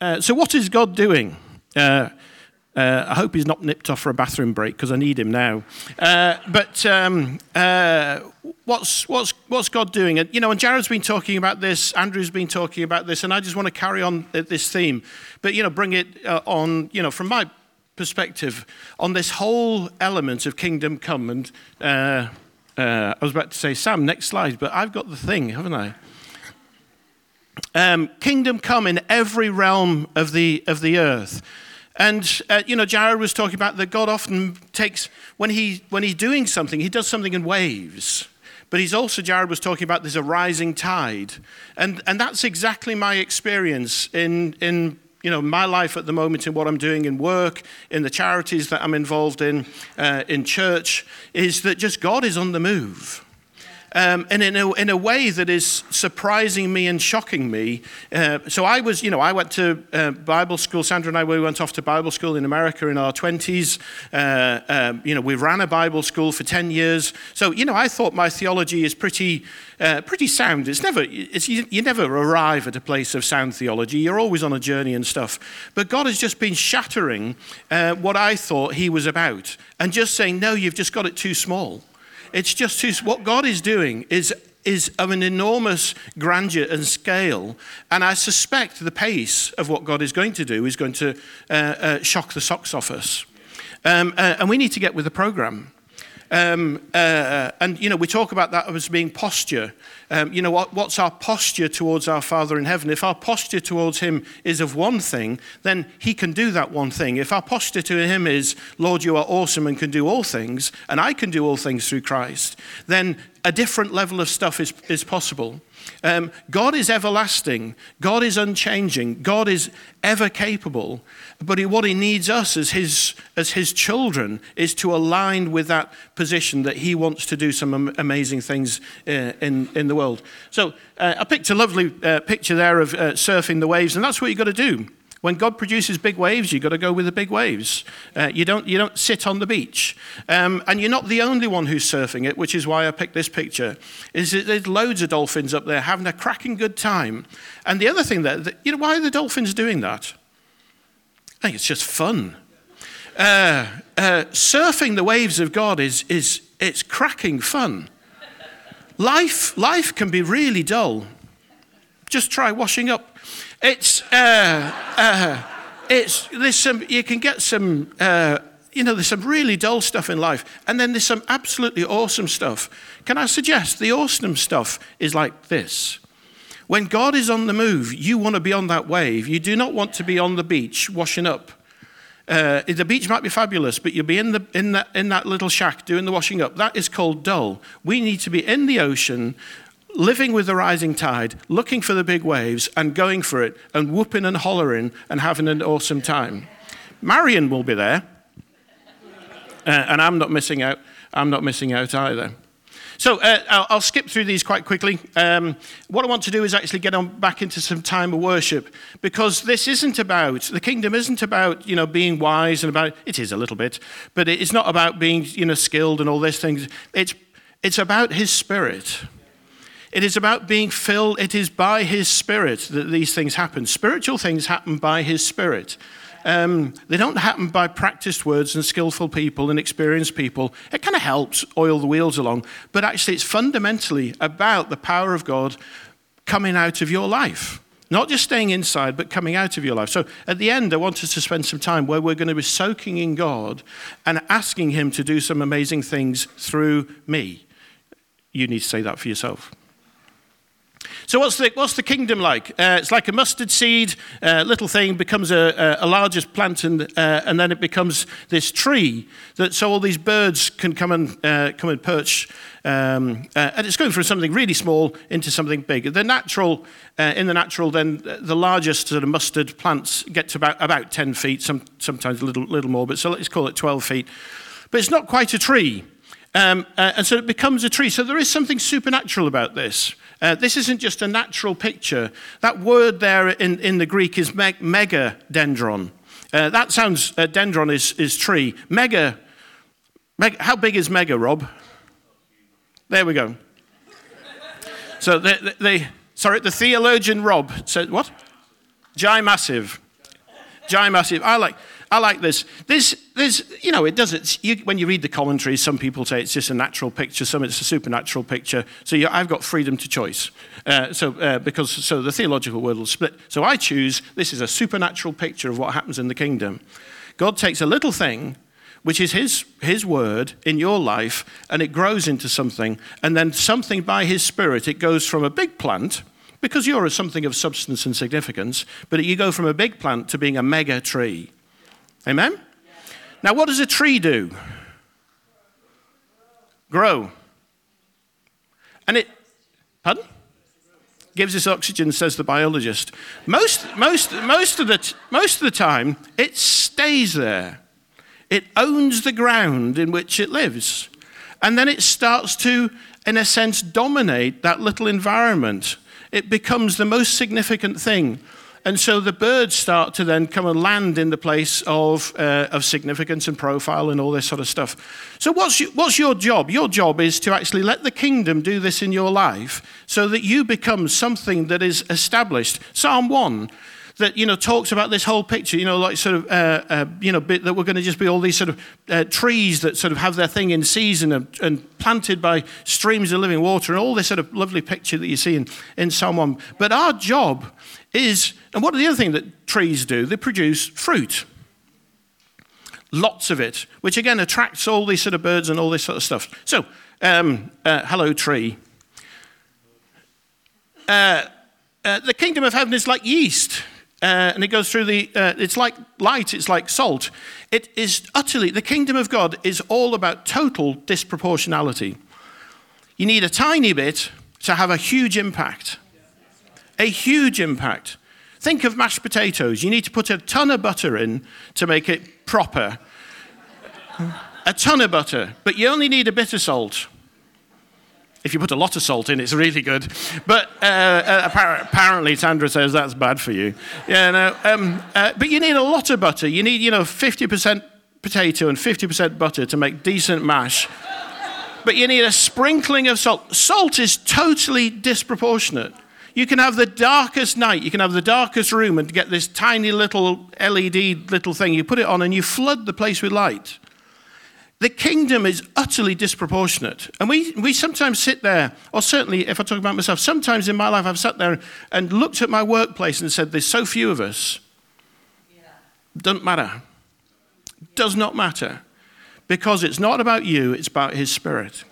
Uh, so, what is God doing? Uh, uh, I hope he's not nipped off for a bathroom break because I need him now. Uh, but um, uh, what's, what's, what's God doing? And, you know, and Jared's been talking about this, Andrew's been talking about this, and I just want to carry on this theme, but, you know, bring it uh, on, you know, from my perspective, on this whole element of kingdom come. And I was about to say, Sam, next slide, but I've got the thing, haven't I? Um, kingdom come in every realm of the, of the earth. And, uh, you know, Jared was talking about that God often takes, when, he, when he's doing something, he does something in waves. But he's also, Jared was talking about there's a rising tide. And, and that's exactly my experience in, in you know, my life at the moment in what I'm doing in work, in the charities that I'm involved in, uh, in church, is that just God is on the move um, and in a, in a way that is surprising me and shocking me. Uh, so I was, you know, I went to uh, Bible school. Sandra and I, we went off to Bible school in America in our 20s. Uh, um, you know, we ran a Bible school for 10 years. So, you know, I thought my theology is pretty, uh, pretty sound. It's never, it's, you, you never arrive at a place of sound theology. You're always on a journey and stuff. But God has just been shattering uh, what I thought He was about and just saying, no, you've just got it too small. It's just too, what God is doing is, is of an enormous grandeur and scale. And I suspect the pace of what God is going to do is going to uh, uh, shock the socks off us. Um, uh, and we need to get with the program. Um, uh, and, you know, we talk about that as being posture. Um, you know, what, what's our posture towards our Father in heaven? If our posture towards Him is of one thing, then He can do that one thing. If our posture to Him is, Lord, you are awesome and can do all things, and I can do all things through Christ, then a different level of stuff is, is possible. Um, God is everlasting. God is unchanging. God is ever capable. But he, what he needs us as his, as his children is to align with that position that he wants to do some amazing things uh, in, in the world. So uh, I picked a lovely uh, picture there of uh, surfing the waves, and that's what you've got to do. When God produces big waves, you've got to go with the big waves. Uh, you, don't, you don't sit on the beach. Um, and you're not the only one who's surfing it, which is why I picked this picture. Is that there's loads of dolphins up there having a cracking good time. And the other thing that, you know, why are the dolphins doing that? I think it's just fun. Uh, uh, surfing the waves of God is, is it's cracking fun. Life, life can be really dull. Just try washing up it's, uh, uh, it's, there's some, you can get some, uh, you know, there's some really dull stuff in life, and then there's some absolutely awesome stuff. Can I suggest the awesome stuff is like this? When God is on the move, you want to be on that wave. You do not want to be on the beach washing up. Uh, the beach might be fabulous, but you'll be in, the, in, that, in that little shack doing the washing up. That is called dull. We need to be in the ocean living with the rising tide, looking for the big waves and going for it and whooping and hollering and having an awesome time. Marion will be there. Uh, and I'm not missing out. I'm not missing out either. So uh, I'll, I'll, skip through these quite quickly. Um, what I want to do is actually get on back into some time of worship because this isn't about the kingdom isn't about you know being wise and about it is a little bit, but it's not about being you know skilled and all these things. It's it's about His Spirit. It is about being filled. It is by His Spirit that these things happen. Spiritual things happen by His Spirit. Um, they don't happen by practiced words and skillful people and experienced people. It kind of helps oil the wheels along, but actually, it's fundamentally about the power of God coming out of your life. Not just staying inside, but coming out of your life. So at the end, I want us to spend some time where we're going to be soaking in God and asking Him to do some amazing things through me. You need to say that for yourself. So, what's the, what's the kingdom like? Uh, it's like a mustard seed, uh, little thing becomes a, a, a larger plant, and, uh, and then it becomes this tree. That, so, all these birds can come and, uh, come and perch. Um, uh, and it's going from something really small into something big. The natural, uh, in the natural, then the largest sort of mustard plants get to about, about 10 feet, some, sometimes a little, little more, but so let's call it 12 feet. But it's not quite a tree. Um, and so it becomes a tree. So there is something supernatural about this. Uh, this isn't just a natural picture. That word there in, in the Greek is me- megadendron. Uh, that sounds, uh, dendron is, is tree. Mega, mega, how big is mega, Rob? There we go. So the, the, the sorry, the theologian Rob said, what? Gi massive. Giant massive. I like, I like this. This, this, you know, it does it. You, when you read the commentaries, some people say it's just a natural picture, some it's a supernatural picture. So you, I've got freedom to choice. Uh, so uh, because so the theological world will split. So I choose this is a supernatural picture of what happens in the kingdom. God takes a little thing which is his, his word in your life, and it grows into something, and then something by his spirit, it goes from a big plant, because you're something of substance and significance, but you go from a big plant to being a mega tree. Amen? Now, what does a tree do? Grow. And it, pardon? Gives us oxygen, says the biologist. Most, most, most, of the, most of the time, it stays there. It owns the ground in which it lives. And then it starts to, in a sense, dominate that little environment. It becomes the most significant thing. And so the birds start to then come and land in the place of, uh, of significance and profile and all this sort of stuff. So, what's, your, what's your job? Your job is to actually let the kingdom do this in your life so that you become something that is established. Psalm 1 that you know talks about this whole picture you know like sort of uh, uh, you know that we're going to just be all these sort of uh, trees that sort of have their thing in season and, and, planted by streams of living water and all this sort of lovely picture that you see in, in psalm 1 but our job is, and what are the other thing that trees do? They produce fruit. Lots of it, which again attracts all these sort of birds and all this sort of stuff. So, um, uh, hello, tree. Uh, uh, the kingdom of heaven is like yeast. Uh, and it goes through the, uh, it's like light, it's like salt. It is utterly, the kingdom of God is all about total disproportionality. You need a tiny bit to have a huge impact a huge impact. Think of mashed potatoes. You need to put a ton of butter in to make it proper. a ton of butter, but you only need a bit of salt. If you put a lot of salt in, it's really good. But uh, uh, apparently, Sandra says that's bad for you. Yeah, no, um, uh, but you need a lot of butter. You need, you know, 50% potato and 50% butter to make decent mash. but you need a sprinkling of salt. Salt is totally disproportionate. You can have the darkest night, you can have the darkest room and get this tiny little LED little thing. You put it on and you flood the place with light. The kingdom is utterly disproportionate. And we, we sometimes sit there, or certainly if I talk about myself, sometimes in my life I've sat there and looked at my workplace and said, There's so few of us. Yeah. Doesn't matter. Does not matter. Because it's not about you, it's about His Spirit.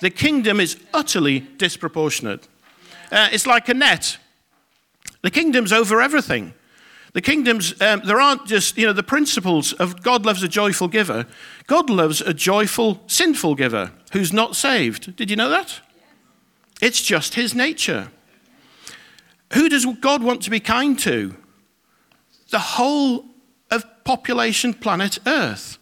The kingdom is utterly disproportionate. Uh, it's like a net. The kingdom's over everything. The kingdoms, um, there aren't just, you know, the principles of God loves a joyful giver. God loves a joyful, sinful giver who's not saved. Did you know that? It's just his nature. Who does God want to be kind to? The whole of population planet Earth.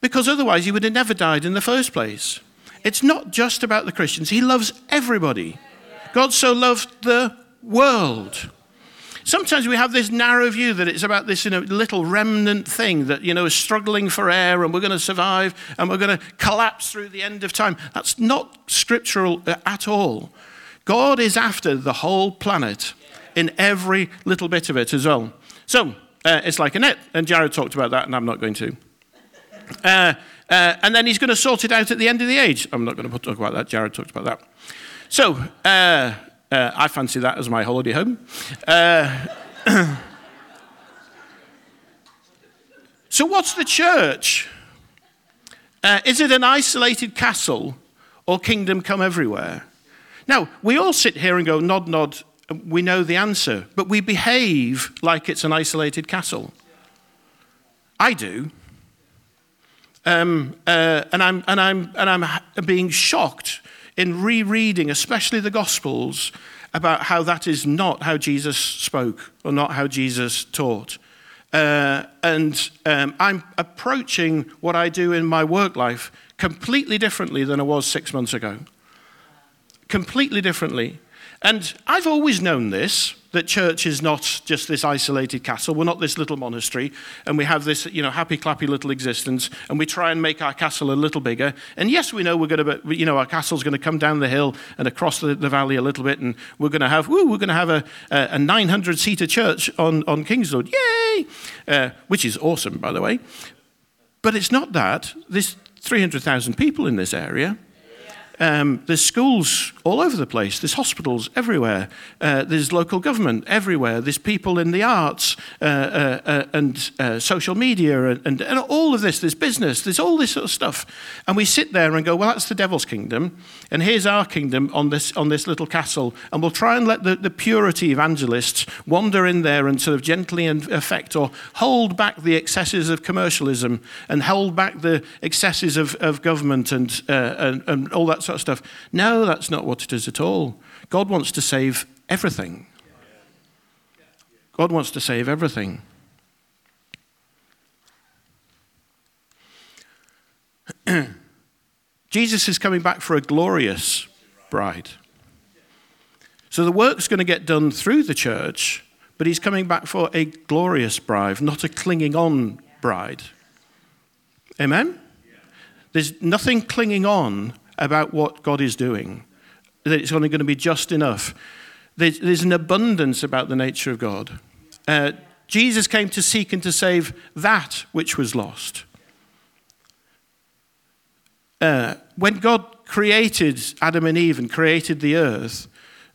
Because otherwise he would have never died in the first place. It's not just about the Christians, he loves everybody. God so loved the world. Sometimes we have this narrow view that it's about this you know, little remnant thing that you know is struggling for air and we're going to survive and we're going to collapse through the end of time. That's not scriptural uh, at all. God is after the whole planet in every little bit of it as well. So uh, it's like a net, and Jared talked about that, and I'm not going to. Uh, uh, and then he's going to sort it out at the end of the age. I'm not going to talk about that. Jared talked about that. So, uh, uh, I fancy that as my holiday home. Uh, so, what's the church? Uh, is it an isolated castle or kingdom come everywhere? Now, we all sit here and go, nod, nod, we know the answer, but we behave like it's an isolated castle. I do. Um, uh, and, I'm, and, I'm, and I'm being shocked in rereading, especially the Gospels, about how that is not how Jesus spoke or not how Jesus taught. Uh, and um, I'm approaching what I do in my work life completely differently than I was six months ago. Completely differently. And I've always known this that church is not just this isolated castle. We're not this little monastery, and we have this, you know, happy clappy little existence, and we try and make our castle a little bigger. And yes, we know we're going to, you know, our castle's going to come down the hill and across the, the valley a little bit, and we're going to have, woo, we're going to have a, a 900 seater church on on Kings Road, yay! Uh, which is awesome, by the way. But it's not that. There's 300,000 people in this area. Um, there's schools all over the place. There's hospitals everywhere. Uh, there's local government everywhere. There's people in the arts uh, uh, uh and uh, social media and, and, and, all of this. There's business. There's all this sort of stuff. And we sit there and go, well, that's the devil's kingdom. And here's our kingdom on this, on this little castle. And we'll try and let the, the purity evangelists wander in there and sort of gently affect or hold back the excesses of commercialism and hold back the excesses of, of government and, uh, and, and all that sort of stuff. No, that's not what it is at all. God wants to save everything. God wants to save everything. Jesus is coming back for a glorious bride. So the work's going to get done through the church, but he's coming back for a glorious bride, not a clinging on bride. Amen? There's nothing clinging on about what God is doing, that it's only going to be just enough. There's, there's an abundance about the nature of God. Uh, Jesus came to seek and to save that which was lost. Uh, when God created Adam and Eve and created the earth,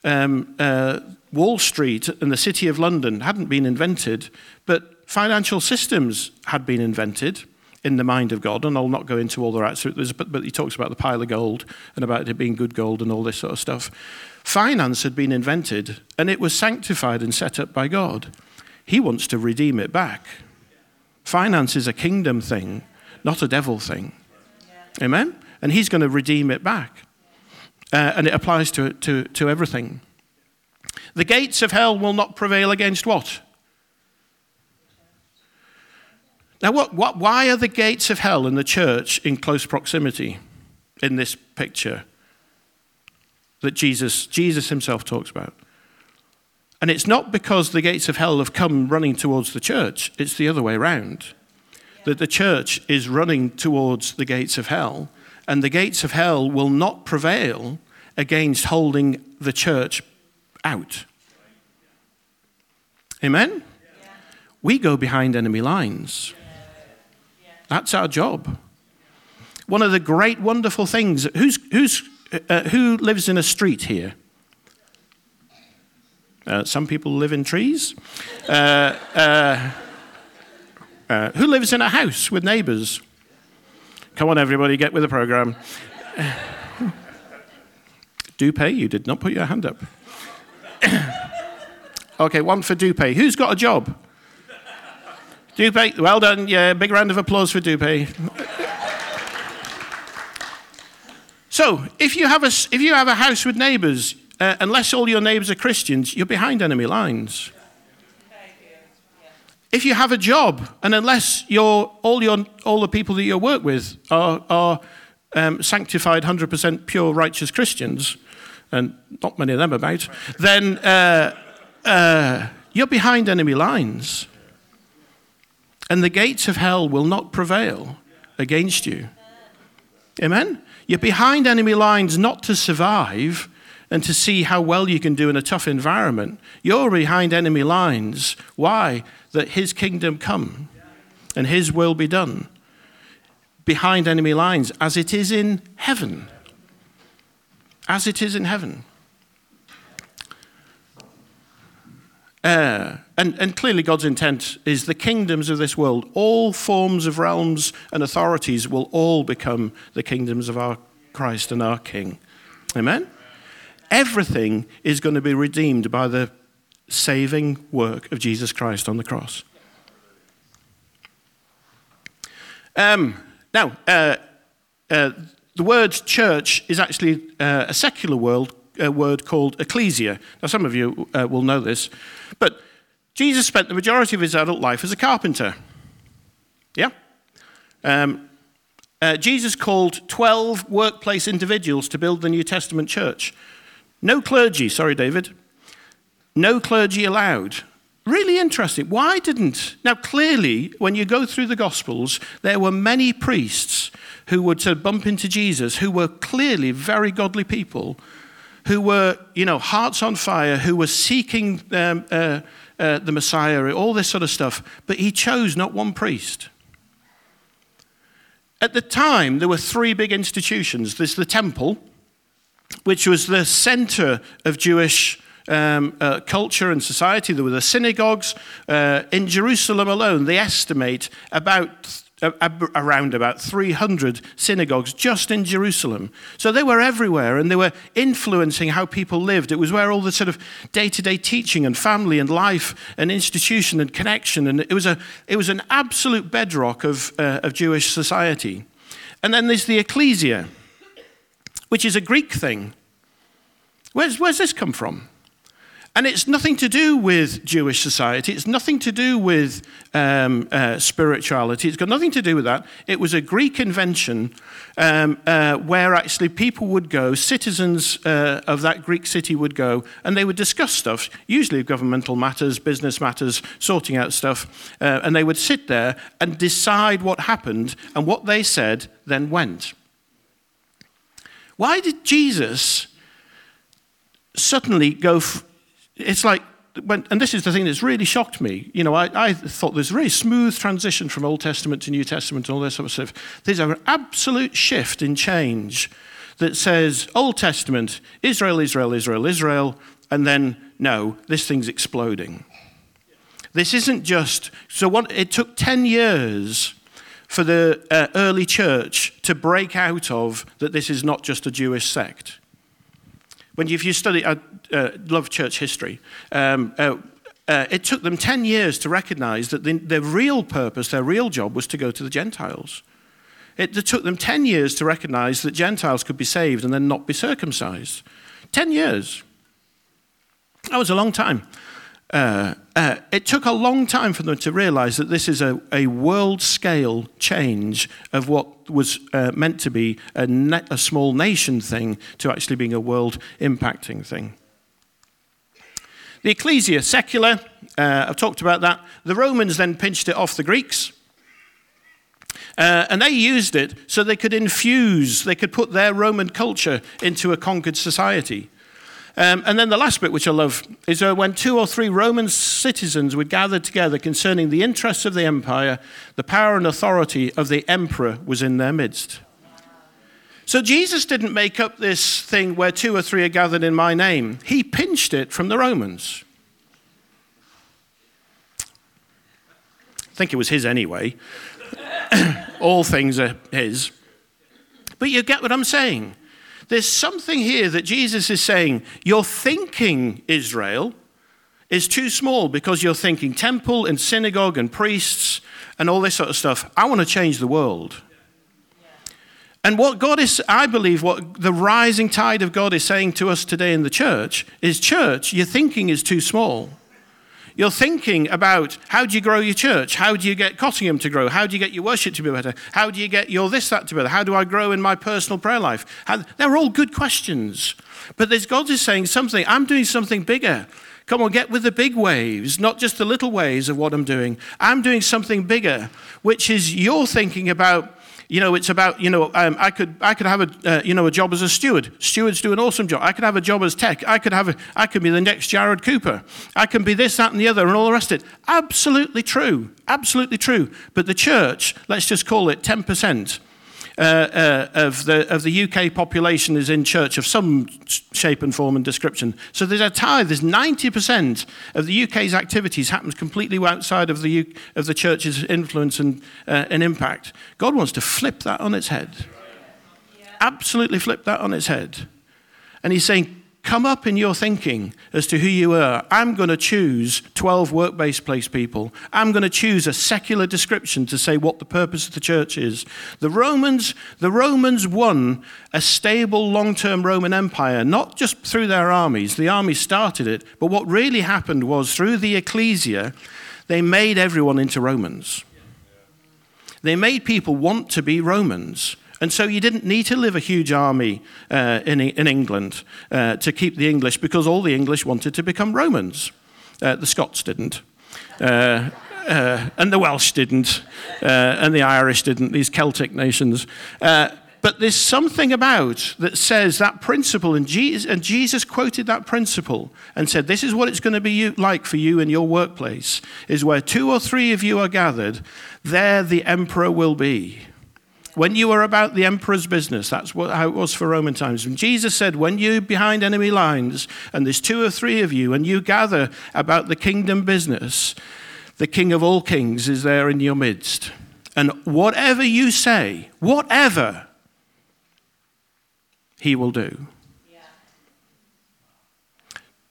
um, uh, Wall Street and the City of London hadn't been invented, but financial systems had been invented in the mind of God, and I'll not go into all the right, but, but he talks about the pile of gold and about it being good gold and all this sort of stuff. Finance had been invented, and it was sanctified and set up by God. He wants to redeem it back. Finance is a kingdom thing, not a devil thing. Amen? And he's going to redeem it back. Uh, and it applies to, to, to everything. The gates of hell will not prevail against what? Now, what, what, why are the gates of hell and the church in close proximity in this picture that Jesus, Jesus himself talks about? And it's not because the gates of hell have come running towards the church, it's the other way around. That the church is running towards the gates of hell, and the gates of hell will not prevail against holding the church out. Amen? We go behind enemy lines. That's our job. One of the great, wonderful things. Who's, who's, uh, who lives in a street here? Uh, some people live in trees. Uh, uh, uh who lives in a house with neighbors? Come on, everybody, get with the program. Dupe, you did not put your hand up. okay, one for Dupe. Who's got a job? Dupe, well done. Yeah, big round of applause for Dupe. so, if you have a, if you have a house with neighbors, uh, unless all your neighbors are Christians, you're behind enemy lines. If you have a job, and unless you're, all, your, all the people that you work with are, are um, sanctified, 100% pure, righteous Christians, and not many of them about, then uh, uh, you're behind enemy lines and the gates of hell will not prevail against you. Amen? You're behind enemy lines not to survive and to see how well you can do in a tough environment. You're behind enemy lines. Why? That his kingdom come and his will be done. Behind enemy lines, as it is in heaven. As it is in heaven. Uh, and, and clearly, God's intent is the kingdoms of this world, all forms of realms and authorities will all become the kingdoms of our Christ and our King. Amen? Everything is going to be redeemed by the saving work of Jesus Christ on the cross. Um, now, uh, uh, the word church is actually uh, a secular word, a word called ecclesia. Now, some of you uh, will know this, but Jesus spent the majority of his adult life as a carpenter. Yeah? Um, uh, Jesus called 12 workplace individuals to build the New Testament church. No clergy, sorry, David. no clergy allowed. Really interesting. Why didn't? Now, clearly, when you go through the Gospels, there were many priests who would sort of bump into Jesus who were clearly very godly people, who were, you know, hearts on fire, who were seeking um, uh, uh, the Messiah, all this sort of stuff. But he chose not one priest. At the time, there were three big institutions. There's the temple, which was the center of Jewish um, uh, culture and society. There were the synagogues. Uh, in Jerusalem alone, they estimate about around about 300 synagogues just in Jerusalem. So they were everywhere and they were influencing how people lived. It was where all the sort of day to day teaching and family and life and institution and connection, and it was, a, it was an absolute bedrock of, uh, of Jewish society. And then there's the ecclesia, which is a Greek thing. Where's, where's this come from? And it's nothing to do with Jewish society. It's nothing to do with um, uh, spirituality. It's got nothing to do with that. It was a Greek invention um, uh, where actually people would go, citizens uh, of that Greek city would go, and they would discuss stuff, usually governmental matters, business matters, sorting out stuff. Uh, and they would sit there and decide what happened, and what they said then went. Why did Jesus suddenly go? F- it's like, when, and this is the thing that's really shocked me. You know, I, I thought there's a very smooth transition from Old Testament to New Testament and all this sort of stuff. There's an absolute shift in change that says Old Testament, Israel, Israel, Israel, Israel, and then no, this thing's exploding. This isn't just, so what, it took 10 years for the uh, early church to break out of that this is not just a Jewish sect. When you, if you study, I uh, love church history, um, uh, uh, it took them 10 years to recognize that the, their real purpose, their real job was to go to the Gentiles. It, it took them 10 years to recognize that Gentiles could be saved and then not be circumcised. 10 years. That was a long time. Uh, uh, it took a long time for them to realize that this is a, a world scale change of what was uh, meant to be a, a small nation thing to actually being a world impacting thing. The ecclesia, secular, uh, I've talked about that. The Romans then pinched it off the Greeks. Uh, and they used it so they could infuse, they could put their Roman culture into a conquered society. Um, and then the last bit, which I love, is uh, when two or three Roman citizens were gathered together concerning the interests of the empire, the power and authority of the emperor was in their midst. So Jesus didn't make up this thing where two or three are gathered in my name. He pinched it from the Romans. I think it was his anyway. All things are his. But you get what I'm saying. There's something here that Jesus is saying, your thinking, Israel, is too small because you're thinking temple and synagogue and priests and all this sort of stuff. I want to change the world. And what God is, I believe, what the rising tide of God is saying to us today in the church is church, your thinking is too small. You're thinking about how do you grow your church? How do you get Cottingham to grow? How do you get your worship to be better? How do you get your this, that to be better? How do I grow in my personal prayer life? How, they're all good questions. But there's God is saying something. I'm doing something bigger. Come on, get with the big waves, not just the little waves of what I'm doing. I'm doing something bigger, which is you're thinking about you know, it's about, you know, um, I, could, I could have a, uh, you know, a job as a steward. Stewards do an awesome job. I could have a job as tech. I could, have a, I could be the next Jared Cooper. I can be this, that, and the other, and all the rest of it. Absolutely true. Absolutely true. But the church, let's just call it 10%. Uh, uh, of, the, of the UK population is in church of some shape and form and description. So there's a tithe, there's 90% of the UK's activities happens completely outside of the, U, of the church's influence and, uh, and impact. God wants to flip that on its head. Absolutely flip that on its head. And he's saying, come up in your thinking as to who you are. I'm going to choose 12 work based place people. I'm going to choose a secular description to say what the purpose of the church is. The Romans, the Romans won a stable long term Roman Empire, not just through their armies. The army started it, but what really happened was through the ecclesia, they made everyone into Romans. They made people want to be Romans. And so you didn't need to live a huge army uh, in, in England uh, to keep the English because all the English wanted to become Romans. Uh, the Scots didn't. Uh, uh, and the Welsh didn't. Uh, and the Irish didn't, these Celtic nations. but there's something about that says that principle, and Jesus, and Jesus quoted that principle and said, This is what it's going to be like for you in your workplace, is where two or three of you are gathered, there the emperor will be. When you are about the emperor's business, that's what, how it was for Roman times. And Jesus said, When you're behind enemy lines and there's two or three of you and you gather about the kingdom business, the king of all kings is there in your midst. And whatever you say, whatever, he will do. Yeah.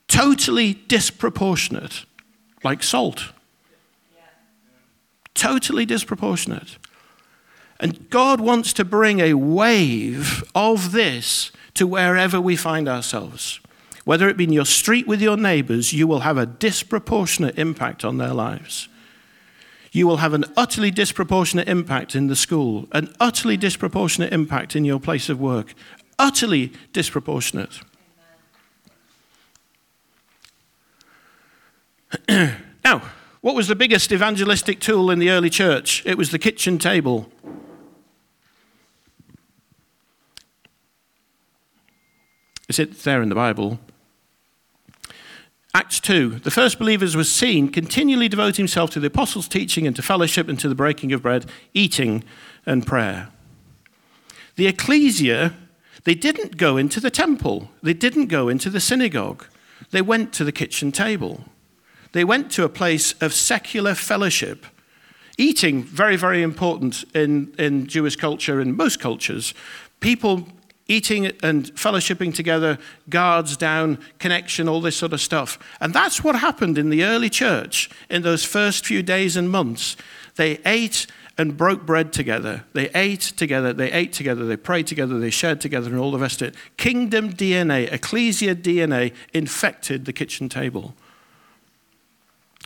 Totally disproportionate, like salt. Yeah. Totally disproportionate. And God wants to bring a wave of this to wherever we find ourselves. Whether it be in your street with your neighbors, you will have a disproportionate impact on their lives. You will have an utterly disproportionate impact in the school, an utterly disproportionate impact in your place of work, utterly disproportionate. now, what was the biggest evangelistic tool in the early church? It was the kitchen table. Is it there in the Bible? Acts 2. The first believers were seen continually devoting himself to the apostles' teaching and to fellowship and to the breaking of bread, eating and prayer. The ecclesia, they didn't go into the temple, they didn't go into the synagogue, they went to the kitchen table. They went to a place of secular fellowship. Eating, very, very important in, in Jewish culture, in most cultures. People eating and fellowshipping together, guards down, connection, all this sort of stuff. And that's what happened in the early church in those first few days and months. They ate and broke bread together. They ate together, they ate together, they prayed together, they shared together, and all the rest of it. Kingdom DNA, ecclesia DNA infected the kitchen table.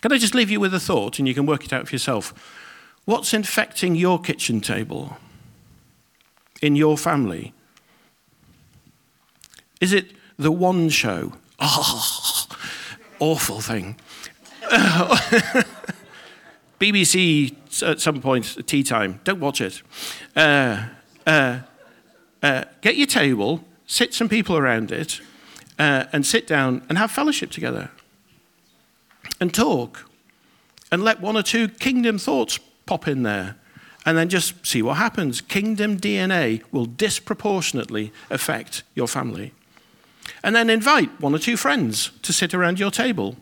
Can I just leave you with a thought and you can work it out for yourself? What's infecting your kitchen table in your family? Is it the one show? Oh, awful thing. BBC at some point, tea time. Don't watch it. Uh, uh, uh, get your table, sit some people around it, uh, and sit down and have fellowship together. And talk. And let one or two kingdom thoughts pop in there. And then just see what happens. Kingdom DNA will disproportionately affect your family. And then invite one or two friends to sit around your table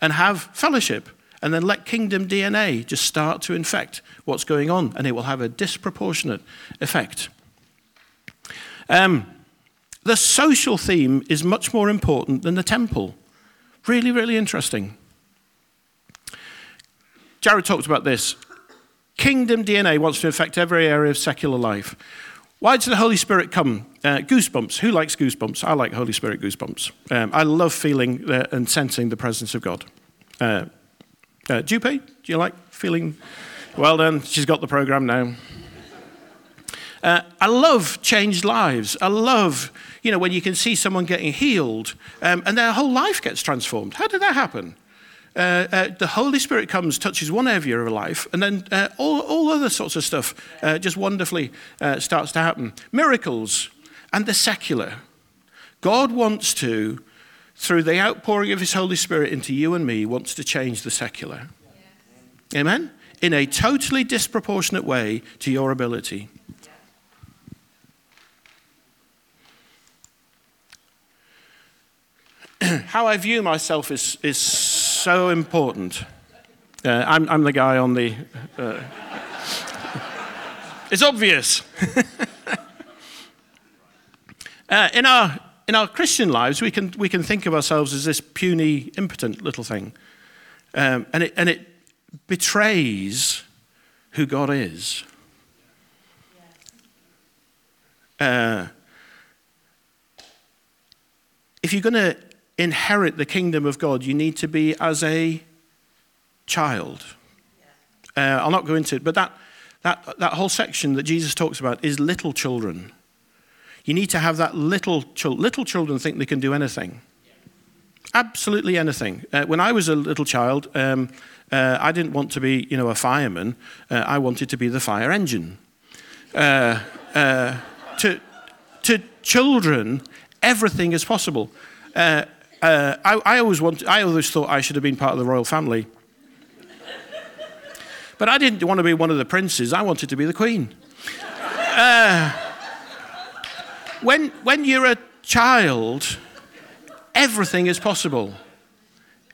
and have fellowship. And then let kingdom DNA just start to infect what's going on, and it will have a disproportionate effect. Um, the social theme is much more important than the temple. Really, really interesting. Jared talked about this. Kingdom DNA wants to affect every area of secular life. Why does the Holy Spirit come? Uh, goosebumps. Who likes goosebumps? I like Holy Spirit goosebumps. Um, I love feeling uh, and sensing the presence of God. Uh, uh, Dupe, do you like feeling? Well done. She's got the program now. Uh, I love changed lives. I love, you know, when you can see someone getting healed um, and their whole life gets transformed. How did that happen? Uh, uh, the Holy Spirit comes, touches one area of life, and then uh, all, all other sorts of stuff uh, just wonderfully uh, starts to happen. Miracles and the secular. God wants to, through the outpouring of His Holy Spirit into you and me, wants to change the secular. Yes. Amen? In a totally disproportionate way to your ability. How I view myself is, is so important. Uh, I'm, I'm, the guy on the. Uh, it's obvious. uh, in, our, in our Christian lives, we can, we can think of ourselves as this puny, impotent little thing. Um, and, it, and it betrays who God is. Uh, if you're going to inherit the kingdom of God, you need to be as a child. Uh, I'll not go into it, but that, that, that whole section that Jesus talks about is little children. You need to have that little children. Little children think they can do anything. Absolutely anything. Uh, when I was a little child, um, uh, I didn't want to be, you know, a fireman. Uh, I wanted to be the fire engine. Uh, uh, to, to children, everything is possible. Uh, Uh, I, I, always I always thought I should have been part of the royal family. But I didn't want to be one of the princes. I wanted to be the queen. Uh, when, when you're a child, everything is possible.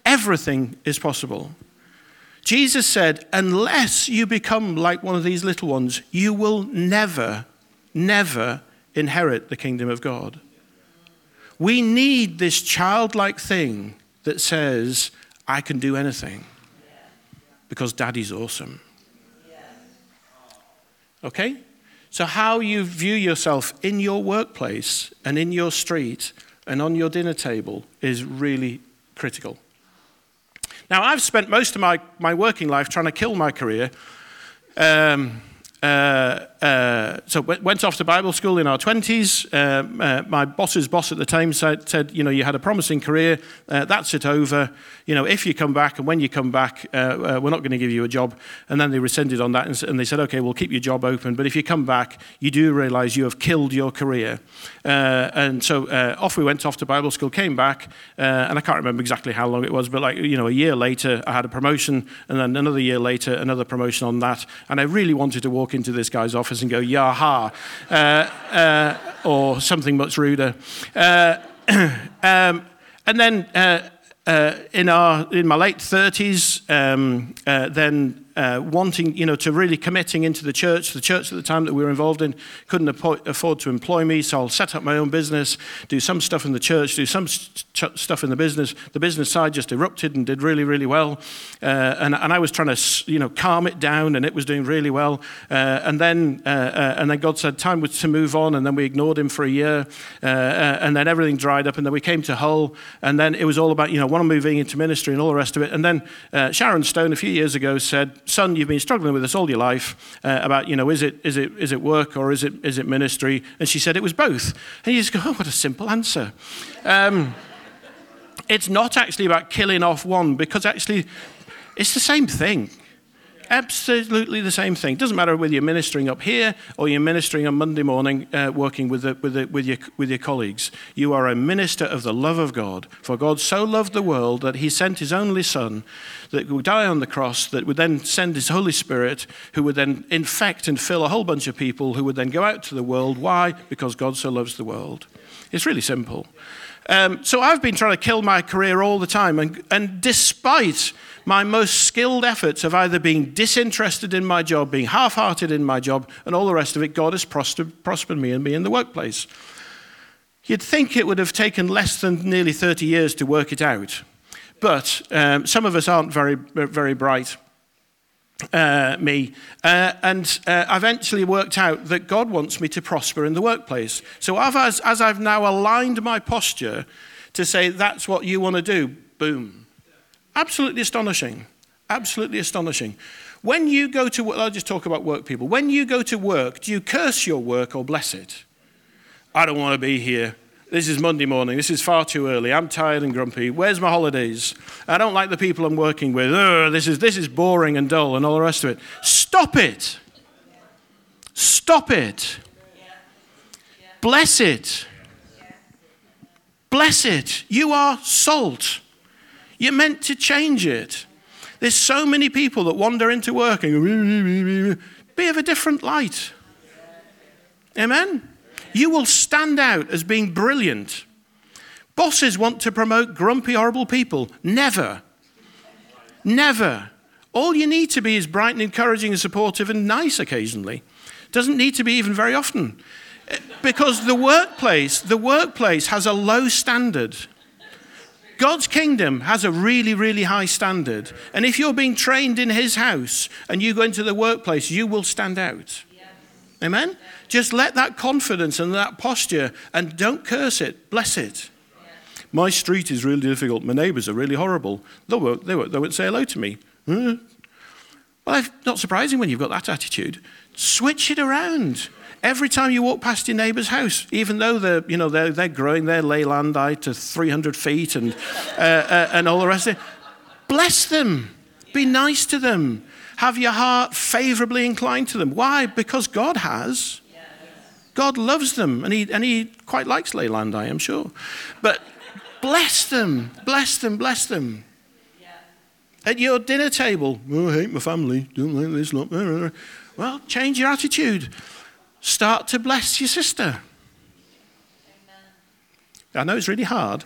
Everything is possible. Jesus said, unless you become like one of these little ones, you will never, never inherit the kingdom of God. We need this childlike thing that says, I can do anything because daddy's awesome. Okay? So, how you view yourself in your workplace and in your street and on your dinner table is really critical. Now, I've spent most of my, my working life trying to kill my career. Um, uh, uh, so went off to Bible school in our 20s. Um, uh, my boss's boss at the time said, said, you know, you had a promising career. Uh, that's it over. You know, if you come back and when you come back, uh, uh, we're not going to give you a job. And then they rescinded on that and, and, they said, okay, we'll keep your job open. But if you come back, you do realize you have killed your career. and so off we went off to Bible school, came back, and I can't remember exactly how long it was, but like, you know, a year later, I had a promotion, and then another year later, another promotion on that. And I really wanted to walk into this guy's office and go, Yaha, uh, uh, or something much ruder. Uh, um, and then uh, uh, in, our, in my late 30s, um, then uh, wanting, you know, to really committing into the church. The church at the time that we were involved in couldn't afford to employ me, so I'll set up my own business, do some stuff in the church, do some st- stuff in the business. The business side just erupted and did really, really well. Uh, and, and I was trying to, you know, calm it down, and it was doing really well. Uh, and then, uh, uh, and then God said time was to move on, and then we ignored Him for a year, uh, and then everything dried up, and then we came to Hull, and then it was all about, you know, one moving into ministry and all the rest of it. And then Sharon Stone a few years ago said, son, you've been struggling with this all your life uh, about, you know, is it, is, it, is it work or is it, is it ministry? And she said it was both. And you just go, oh, what a simple answer. Um, it's not actually about killing off one because actually it's the same thing. Absolutely the same thing. Doesn't matter whether you're ministering up here or you're ministering on Monday morning, uh, working with, the, with, the, with, your, with your colleagues. You are a minister of the love of God. For God so loved the world that he sent his only Son that would die on the cross, that would then send his Holy Spirit, who would then infect and fill a whole bunch of people who would then go out to the world. Why? Because God so loves the world. It's really simple. Um, so I've been trying to kill my career all the time, and, and despite my most skilled efforts of either being disinterested in my job, being half hearted in my job, and all the rest of it, God has prospered, me and me in the workplace. You'd think it would have taken less than nearly 30 years to work it out. But um, some of us aren't very, very bright. Uh, me. Uh, and uh, eventually worked out that God wants me to prosper in the workplace. So as, as I've now aligned my posture to say, that's what you want to do, boom, Absolutely astonishing. Absolutely astonishing. When you go to work, I'll just talk about work people. When you go to work, do you curse your work or bless it? I don't want to be here. This is Monday morning. This is far too early. I'm tired and grumpy. Where's my holidays? I don't like the people I'm working with. this, is, this is boring and dull and all the rest of it. Stop it. Stop it. Bless it. Bless it. You are salt. You're meant to change it. There's so many people that wander into work and be of a different light. Amen? You will stand out as being brilliant. Bosses want to promote grumpy, horrible people. Never. Never. All you need to be is bright and encouraging and supportive and nice occasionally. Doesn't need to be even very often. Eh, because the workplace, the workplace has a low standard. God's kingdom has a really, really high standard. And if you're being trained in his house and you go into the workplace, you will stand out. Amen? Just let that confidence and that posture and don't curse it, bless it. My street is really difficult. My neighbors are really horrible. They won't, they won't, they won't say hello to me. Hmm? Well, not surprising when you've got that attitude. Switch it around. Every time you walk past your neighbour's house, even though they're, you know, they're, they're growing their leylandii to 300 feet and, uh, uh, and all the rest of it, bless them. Be nice to them. Have your heart favourably inclined to them. Why? Because God has. God loves them, and he, and he quite likes leylandii, I'm sure. But bless them, bless them, bless them. At your dinner table, oh, I hate my family, don't like this lot. Well, change your attitude. Start to bless your sister. Amen. I know it's really hard,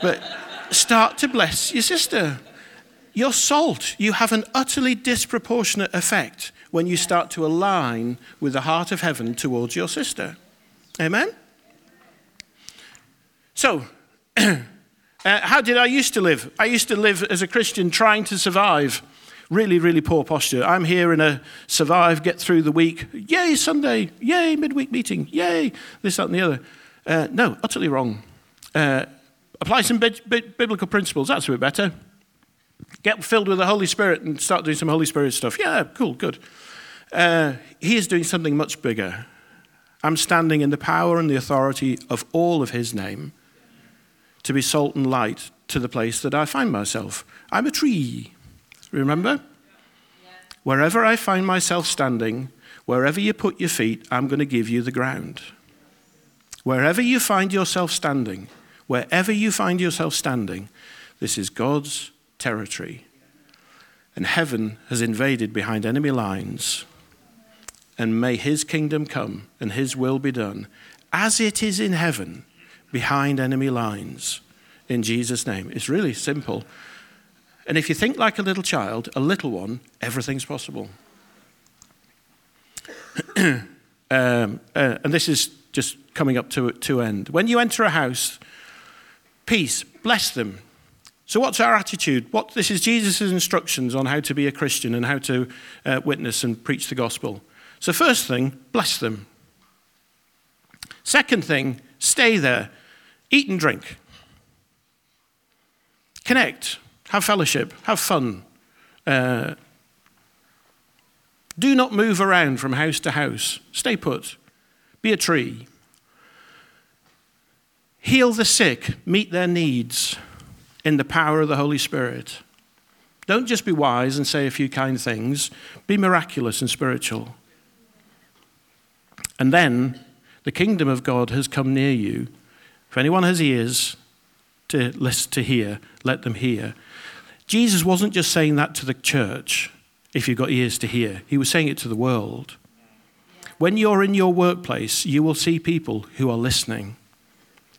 but start to bless your sister. You're salt, you have an utterly disproportionate effect when you start to align with the heart of heaven towards your sister. Amen? So, uh, how did I used to live? I used to live as a Christian trying to survive. Really, really poor posture. I'm here in a survive, get through the week. Yay, Sunday. Yay, midweek meeting. Yay, this, that, and the other. Uh, no, utterly wrong. Uh, apply some bi- bi- biblical principles. That's a bit better. Get filled with the Holy Spirit and start doing some Holy Spirit stuff. Yeah, cool, good. Uh, he is doing something much bigger. I'm standing in the power and the authority of all of his name to be salt and light to the place that I find myself. I'm a tree. Remember? Wherever I find myself standing, wherever you put your feet, I'm going to give you the ground. Wherever you find yourself standing, wherever you find yourself standing, this is God's territory. And heaven has invaded behind enemy lines. And may his kingdom come and his will be done as it is in heaven behind enemy lines. In Jesus' name. It's really simple. And if you think like a little child, a little one, everything's possible. um, uh, and this is just coming up to, to end. When you enter a house, peace, bless them. So, what's our attitude? What, this is Jesus' instructions on how to be a Christian and how to uh, witness and preach the gospel. So, first thing, bless them. Second thing, stay there, eat and drink, connect. Have fellowship, have fun. Uh, do not move around from house to house. Stay put. Be a tree. Heal the sick, meet their needs in the power of the Holy Spirit. Don't just be wise and say a few kind things, be miraculous and spiritual. And then the kingdom of God has come near you. If anyone has ears to listen to hear, let them hear. Jesus wasn't just saying that to the church, if you've got ears to hear, he was saying it to the world. When you're in your workplace, you will see people who are listening.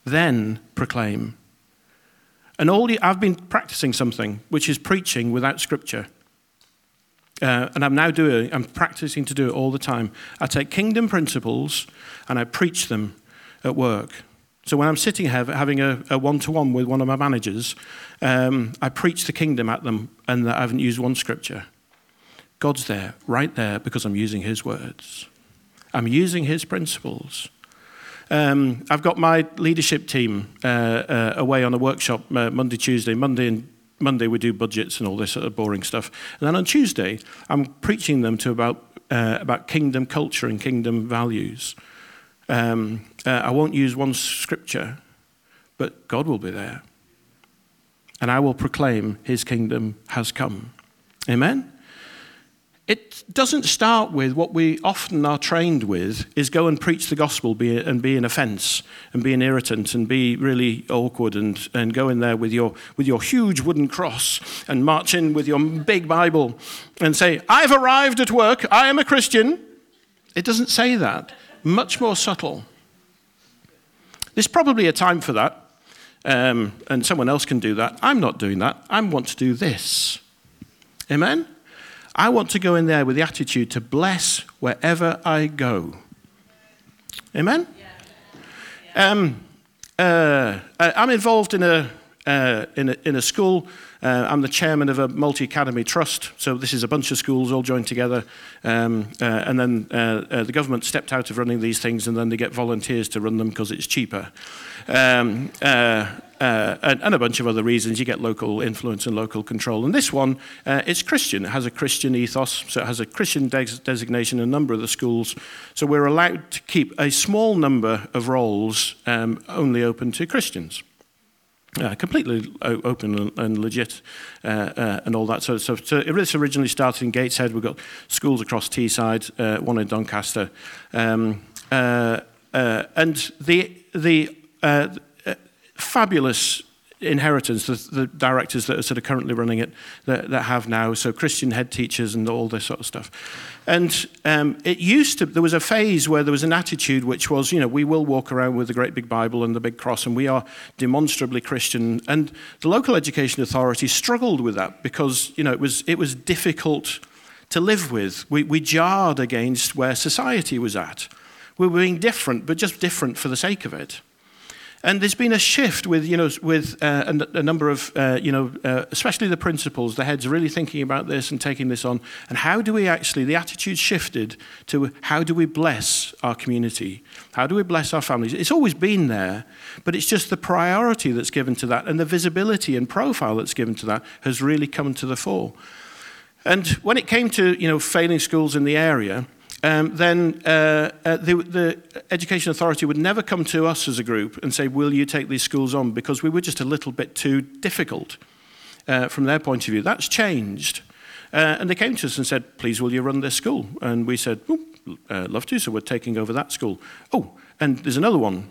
Then proclaim. And all you, I've been practicing something, which is preaching without scripture. Uh, and I'm now doing, I'm practicing to do it all the time. I take kingdom principles and I preach them at work. So when I'm sitting here having a one to one with one of my managers, um, I preach the kingdom at them and I haven't used one scripture. God's there, right there, because I'm using His words. I'm using His principles. Um, I've got my leadership team uh, uh, away on a workshop uh, Monday, Tuesday. Monday and Monday we do budgets and all this sort of boring stuff. And then on Tuesday, I'm preaching them to about uh, about kingdom culture and kingdom values. Um, uh, I won't use one scripture, but God will be there. And I will proclaim his kingdom has come. Amen? It doesn't start with what we often are trained with is go and preach the gospel be, and be an offense and be an irritant and be really awkward and, and go in there with your, with your huge wooden cross and march in with your big Bible and say, I've arrived at work, I am a Christian. It doesn't say that much more subtle. There's probably a time for that, um, and someone else can do that. I'm not doing that. I want to do this. Amen? I want to go in there with the attitude to bless wherever I go. Amen? Um, uh, I'm involved in a, uh, in, a, in a school. Uh, I'm the chairman of a multi academy trust, so this is a bunch of schools all joined together. Um, uh, and then uh, uh, the government stepped out of running these things, and then they get volunteers to run them because it's cheaper. Um, uh, uh, and, and, a bunch of other reasons. You get local influence and local control. And this one, it's Christian. It has a Christian ethos, so it has a Christian des- designation a number of the schools. So we're allowed to keep a small number of roles um, only open to Christians. uh, completely open and, and legit uh, uh, and all that sort of stuff. So this originally started in Gateshead. We've got schools across Teesside, uh, one in Doncaster. Um, uh, uh, and the, the uh, uh, fabulous inheritance, the, the, directors that are sort of currently running it that, that, have now, so Christian head teachers and all this sort of stuff. And um, it used to, there was a phase where there was an attitude which was, you know, we will walk around with the great big Bible and the big cross and we are demonstrably Christian. And the local education authority struggled with that because, you know, it was, it was difficult to live with. We, we jarred against where society was at. We were being different, but just different for the sake of it. And there's been a shift with, you know, with uh, a, a, number of, uh, you know, uh, especially the principals, the heads really thinking about this and taking this on. And how do we actually, the attitude shifted to how do we bless our community? How do we bless our families? It's always been there, but it's just the priority that's given to that and the visibility and profile that's given to that has really come to the fore. And when it came to, you know, failing schools in the area, um, then uh, uh, the, the, Education Authority would never come to us as a group and say, Will you take these schools on? Because we were just a little bit too difficult uh, from their point of view. That's changed. Uh, and they came to us and said, Please, will you run this school? And we said, uh, Love to, so we're taking over that school. Oh, and there's another one.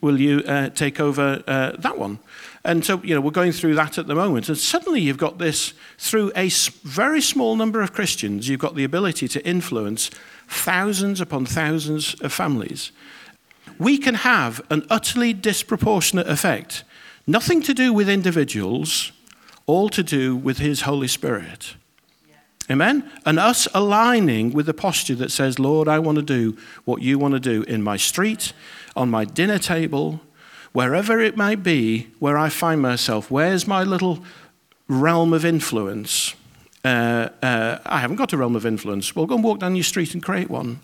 Will you uh, take over that one? And so, you know, we're going through that at the moment. And suddenly you've got this, through a very small number of Christians, you've got the ability to influence thousands upon thousands of families. We can have an utterly disproportionate effect. Nothing to do with individuals, all to do with His Holy Spirit. Amen? And us aligning with the posture that says, Lord, I want to do what you want to do in my street, on my dinner table, wherever it might be where I find myself, where's my little realm of influence? Uh, uh, I haven't got a realm of influence. Well, go and walk down your street and create one.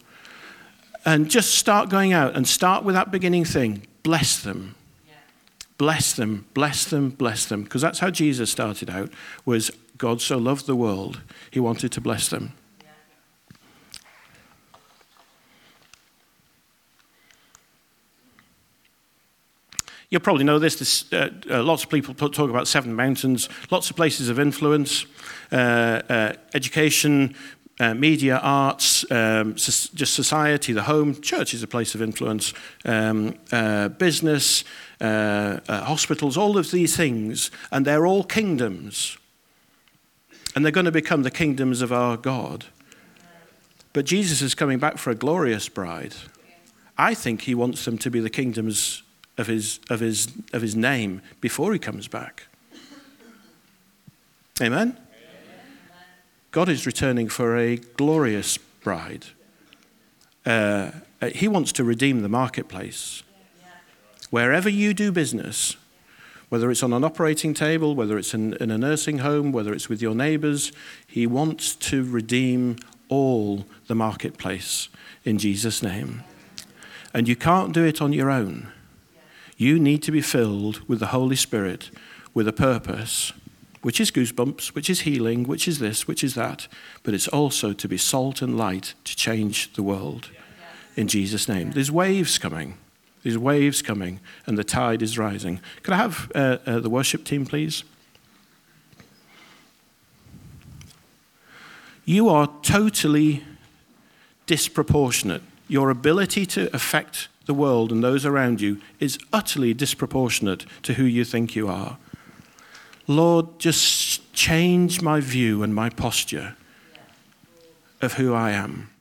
And just start going out and start with that beginning thing. Bless them. Yeah. Bless them, bless them, bless them. Because that's how Jesus started out, was God so loved the world, he wanted to bless them. You probably know this. this uh, uh, lots of people talk about seven mountains, lots of places of influence, uh, uh education, uh, media, arts, um, just society, the home. Church is a place of influence, um, business, hospitals, all of these things, and they're all kingdoms. And they're going to become the kingdoms of our God. But Jesus is coming back for a glorious bride. I think he wants them to be the kingdoms of his, of his, of his name before he comes back. Amen? God is returning for a glorious bride. Uh, he wants to redeem the marketplace. Wherever you do business, whether it's on an operating table, whether it's in, in a nursing home, whether it's with your neighbors, he wants to redeem all the marketplace in Jesus' name. And you can't do it on your own. You need to be filled with the Holy Spirit with a purpose, which is goosebumps, which is healing, which is this, which is that, but it's also to be salt and light to change the world. In Jesus' name. There's waves coming. There's waves coming, and the tide is rising. Could I have uh, uh, the worship team, please? You are totally disproportionate. Your ability to affect the world and those around you is utterly disproportionate to who you think you are. Lord, just change my view and my posture of who I am.